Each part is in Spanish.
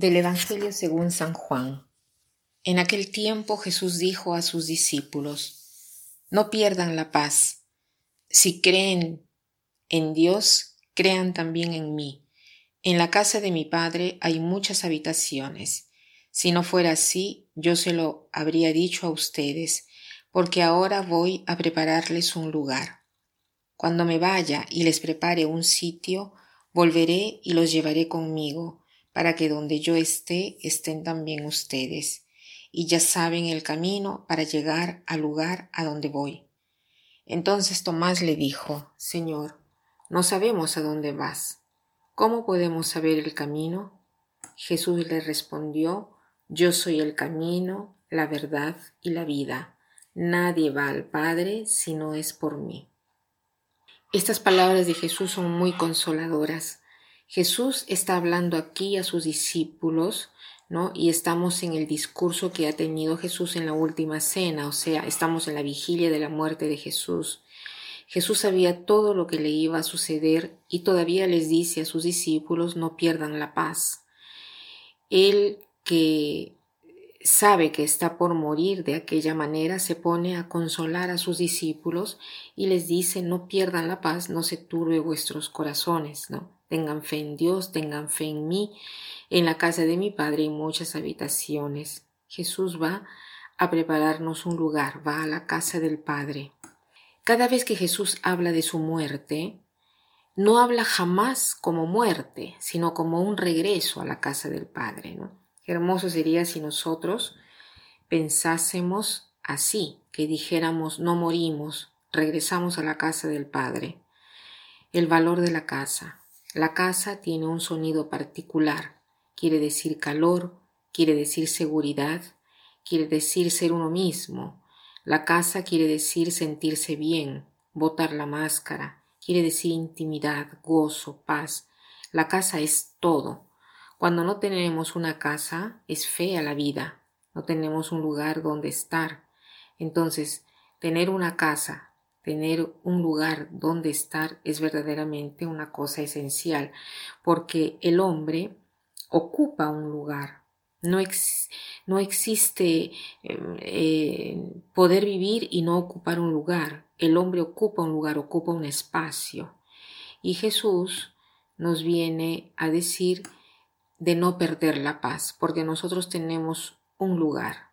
Del Evangelio según San Juan. En aquel tiempo Jesús dijo a sus discípulos, No pierdan la paz. Si creen en Dios, crean también en mí. En la casa de mi Padre hay muchas habitaciones. Si no fuera así, yo se lo habría dicho a ustedes, porque ahora voy a prepararles un lugar. Cuando me vaya y les prepare un sitio, volveré y los llevaré conmigo para que donde yo esté estén también ustedes, y ya saben el camino para llegar al lugar a donde voy. Entonces Tomás le dijo, Señor, no sabemos a dónde vas. ¿Cómo podemos saber el camino? Jesús le respondió, Yo soy el camino, la verdad y la vida. Nadie va al Padre si no es por mí. Estas palabras de Jesús son muy consoladoras Jesús está hablando aquí a sus discípulos, ¿no? Y estamos en el discurso que ha tenido Jesús en la última cena, o sea, estamos en la vigilia de la muerte de Jesús. Jesús sabía todo lo que le iba a suceder y todavía les dice a sus discípulos no pierdan la paz. Él que sabe que está por morir de aquella manera, se pone a consolar a sus discípulos y les dice no pierdan la paz, no se turbe vuestros corazones, ¿no? Tengan fe en Dios, tengan fe en mí. En la casa de mi Padre hay muchas habitaciones. Jesús va a prepararnos un lugar, va a la casa del Padre. Cada vez que Jesús habla de su muerte, no habla jamás como muerte, sino como un regreso a la casa del Padre. Qué hermoso sería si nosotros pensásemos así, que dijéramos no morimos, regresamos a la casa del Padre. El valor de la casa. La casa tiene un sonido particular, quiere decir calor, quiere decir seguridad, quiere decir ser uno mismo. La casa quiere decir sentirse bien, botar la máscara, quiere decir intimidad, gozo, paz. La casa es todo. Cuando no tenemos una casa, es fea la vida, no tenemos un lugar donde estar. Entonces, tener una casa, tener un lugar donde estar es verdaderamente una cosa esencial, porque el hombre ocupa un lugar. No, no existe em, eh, poder vivir y no ocupar un lugar. El hombre ocupa un lugar, ocupa un espacio. Y Jesús nos viene a decir de no perder la paz, porque nosotros tenemos un lugar.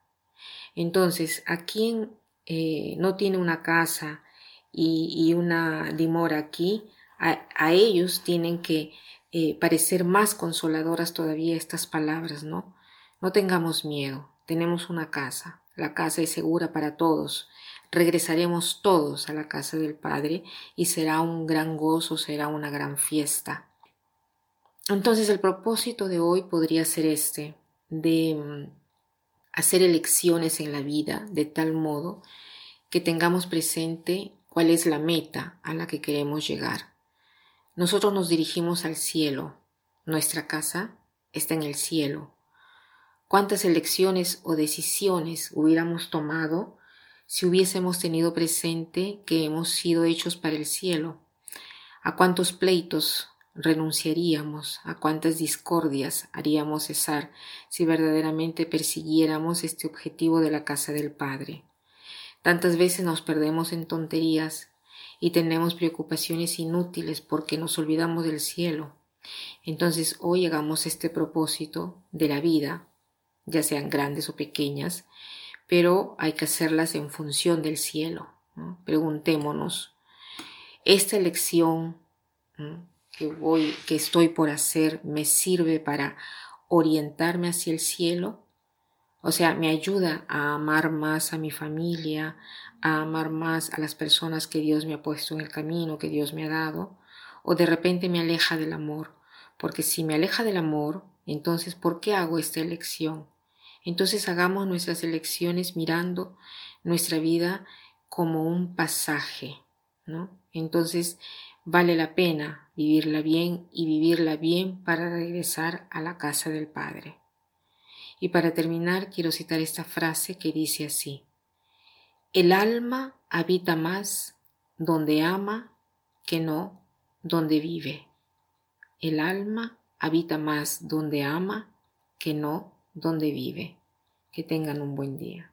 Entonces, a quien eh, no tiene una casa, y, una dimora aquí, a, ellos tienen que eh, parecer más consoladoras todavía estas palabras, ¿no? No tengamos miedo, tenemos una casa, la casa es segura para todos, regresaremos todos a la casa del Padre y será un gran gozo, será una gran fiesta. Entonces el propósito de hoy podría ser este, de mm, hacer elecciones en la vida de tal modo que tengamos presente cuál es la meta a la que queremos llegar. Nosotros nos dirigimos al cielo, nuestra casa está en el cielo. ¿Cuántas elecciones o decisiones hubiéramos tomado si hubiésemos tenido presente que hemos sido hechos para el cielo? ¿A cuántos pleitos renunciaríamos? ¿A cuántas discordias haríamos cesar si verdaderamente persiguiéramos este objetivo de la casa del Padre? Tantas veces nos perdemos en tonterías y tenemos preocupaciones inútiles porque nos olvidamos del cielo. Entonces hoy hagamos este propósito de la vida, ya sean grandes o pequeñas, pero hay que hacerlas en función del cielo. Preguntémonos, ¿esta elección que voy, que estoy por hacer, me sirve para orientarme hacia el cielo? O sea, me ayuda a amar más a mi familia, a amar más a las personas que Dios me ha puesto en el camino, que Dios me ha dado, o de repente me aleja del amor. Porque si me aleja del amor, entonces, ¿por qué hago esta elección? Entonces hagamos nuestras elecciones mirando nuestra vida como un pasaje, ¿no? Entonces vale la pena vivirla bien y vivirla bien para regresar a la casa del Padre. Y para terminar quiero citar esta frase que dice así, el alma habita más donde ama que no donde vive. El alma habita más donde ama que no donde vive. Que tengan un buen día.